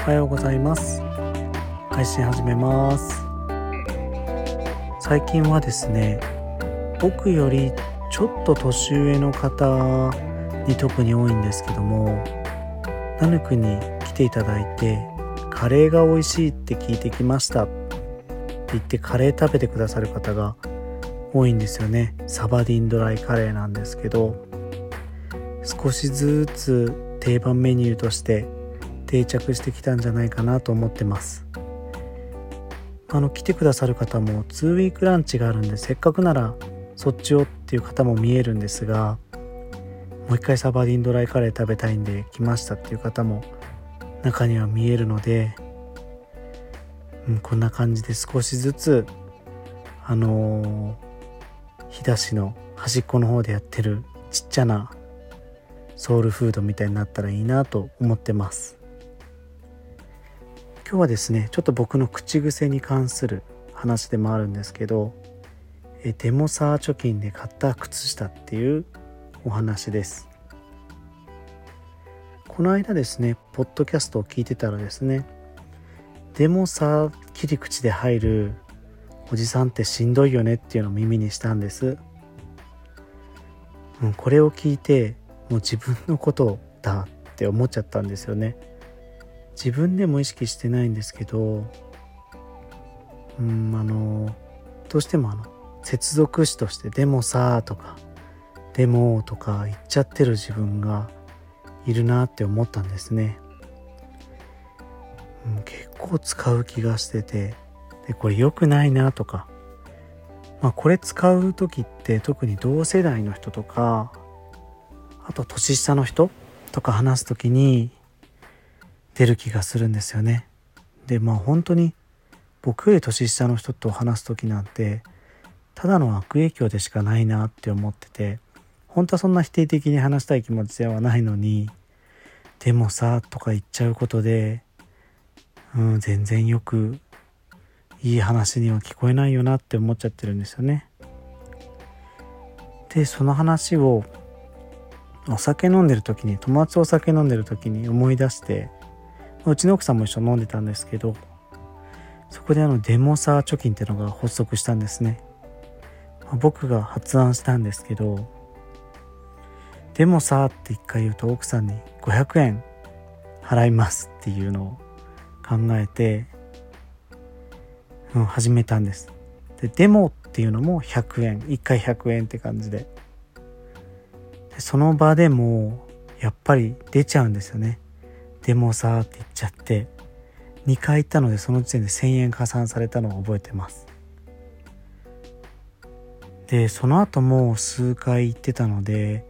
おはようございます。配信始めます。最近はですね僕よりちょっと年上の方に特に多いんですけどもナヌクに来ていただいてカレーが美味しいって聞いてきました。って言ってカレー食べてくださる方が多いんですよね。サバディンドライカレーなんですけど少しずつ定番メニューとして定着してきたんじゃないかなと思ってます。あの来てくださる方も2ウィークランチがあるんでせっかくならそっちをっていう方も見えるんですがもう一回サバディンドライカレー食べたいんで来ましたっていう方も中には見えるので、うん、こんな感じで少しずつあのー、日田市の端っこの方でやってるちっちゃなソウルフードみたいになったらいいなと思ってます。今日はですねちょっと僕の口癖に関する話でもあるんですけどえデモサー貯金で買った靴下っていうお話です。この間ですねポッドキャストを聞いてたらですねデモサー切り口で入るおじさんってしんどいよねっていうのを耳にしたんです、うん、これを聞いてもう自分のことだって思っちゃったんですよね。自分でも意識してないんですけどうんあのどうしてもあの接続詞として「でもさ」とか「でも」とか言っちゃってる自分がいるなって思ったんですね、うん、結構使う気がしててでこれ良くないなとかまあこれ使う時って特に同世代の人とかあと年下の人とか話す時に出る気がするんですよね。でまあ本当に僕より年下の人と話す時なんてただの悪影響でしかないなって思ってて本当はそんな否定的に話したい気持ちではないのにでもさとか言っちゃうことで、うん、全然よくいい話には聞こえないよなって思っちゃってるんですよね。でその話をお酒飲んでる時に友達お酒飲んでる時に思い出してうちの奥さんも一緒に飲んでたんですけどそこであのデモサー貯金ってのが発足したんですね、まあ、僕が発案したんですけどデモサーって一回言うと奥さんに500円払いますっていうのを考えて、うん、始めたんです。でデモっていうのも100円1回100円って感じで。その場でもやっぱり出ちゃうんですよね。でもさって言っちゃって2回行ったのでその時点で1,000円加算されたのを覚えてます。でその後も数回行ってたので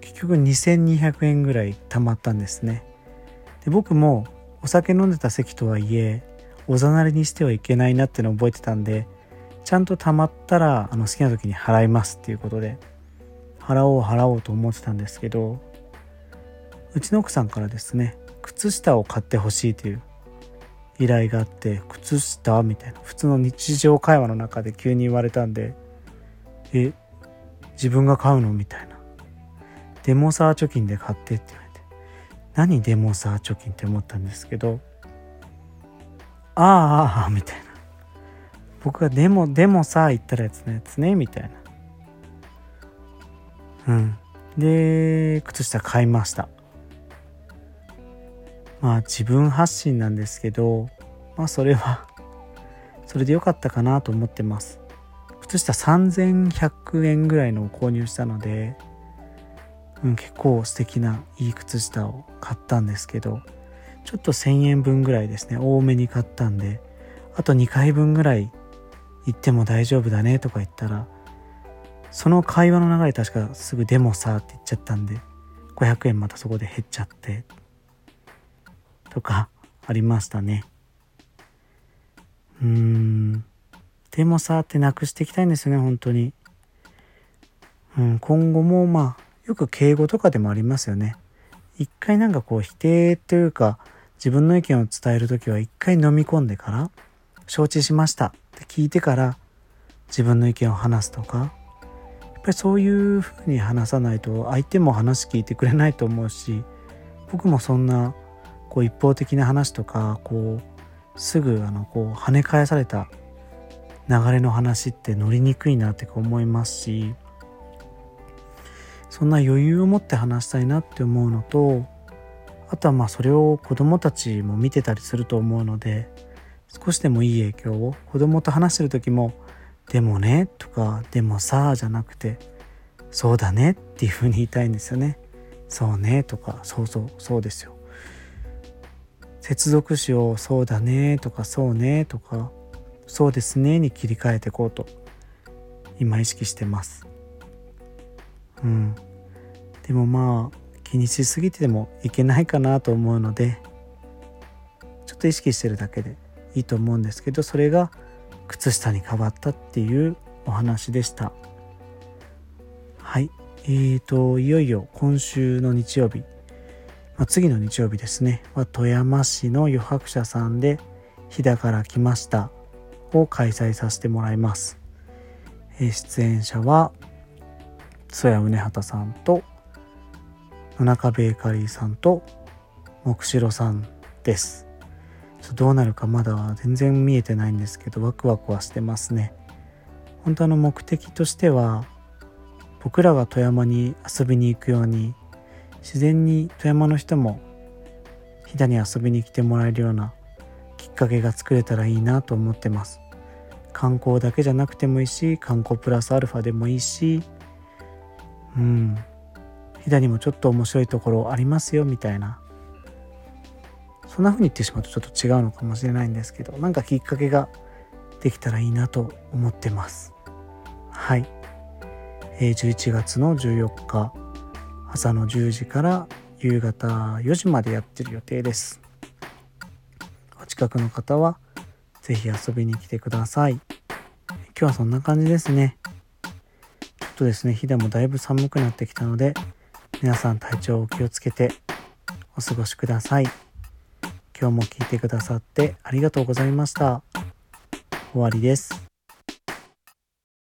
結局2200円ぐらい貯まったんですね。で僕もお酒飲んでた席とはいえおざなりにしてはいけないなってのを覚えてたんでちゃんと貯まったらあの好きな時に払いますっていうことで払おう払おうと思ってたんですけどうちの奥さんからですね靴下を買ってほしいという依頼があって靴下みたいな普通の日常会話の中で急に言われたんでえ自分が買うのみたいな。デモサー貯金で買ってって言われて。何デモサー貯金って思ったんですけどああああみたいな。僕がデモデモさ言ったらやつのやつねみたいな。うん。で靴下買いました。まあ自分発信なんですけどまあそれは それで良かったかなと思ってます。靴下3100円ぐらいのを購入したので、うん、結構素敵ないい靴下を買ったんですけどちょっと1000円分ぐらいですね。多めに買ったんであと2回分ぐらい行っても大丈夫だねとか言ったらその会話の流れ確かすぐ「でもさ」って言っちゃったんで500円またそこで減っちゃって。とかありましたね。うーん。でもさってなくしていきたいんですよね本当に。うん今後もまあよく敬語とかでもありますよね。一回なんかこう否定というか自分の意見を伝える時は一回飲み込んでから承知しましたって聞いてから自分の意見を話すとか。やっぱりそういうふうに話さないと相手も話聞いてくれないと思うし僕もそんなこう一方的な話とかこうすぐあのこう跳ね返された流れの話って乗りにくいなって思いますしそんな余裕を持って話したいなって思うのとあとはまあそれを子どもたちも見てたりすると思うので少しでもいい影響を子供と話してる時も「でもね」とか「でもさ」じゃなくて「そうだね」っていうふうに言いたいんですよね。そうねとかそうそうそうですよ。接続詞を「そうだね」とか「そうね」とか「そうですね」に切り替えていこうと今意識してます。うん。でもまあ気にしすぎてもいけないかなと思うのでちょっと意識してるだけでいいと思うんですけどそれが靴下に変わったっていうお話でしたはいえーといよいよ今週の日曜日、まあ、次の日曜日ですね。は富山市の余白者さんで「飛騨から来ました」を開催させてもらいます、えー、出演者は曽谷宗畑さんと野中ベーカリーさんと木城さんです。どうなるかまだ全然見えてないんですけどワクワクはしてますね。本当の目的としては僕らが富山に遊びに行くように自然に富山の人も飛騨に遊びに来てもらえるようなきっかけが作れたらいいなと思ってます。観光だけじゃなくてもいいし観光プラスアルファでもいいしうん。飛騨にもちょっと面白いところありますよみたいな。そんな風に言ってしまうとちょっと違うのかもしれないんですけどなんかきっかけができたらいいなと思ってます。はい、えー、11月の14日。朝の10時から夕方4時までやってる予定ですお近くの方は是非遊びに来てください今日はそんな感じですねちょっとですね日でもだいぶ寒くなってきたので皆さん体調を気をつけてお過ごしください。今日も聞いてくださってありがとうございました。終わりです。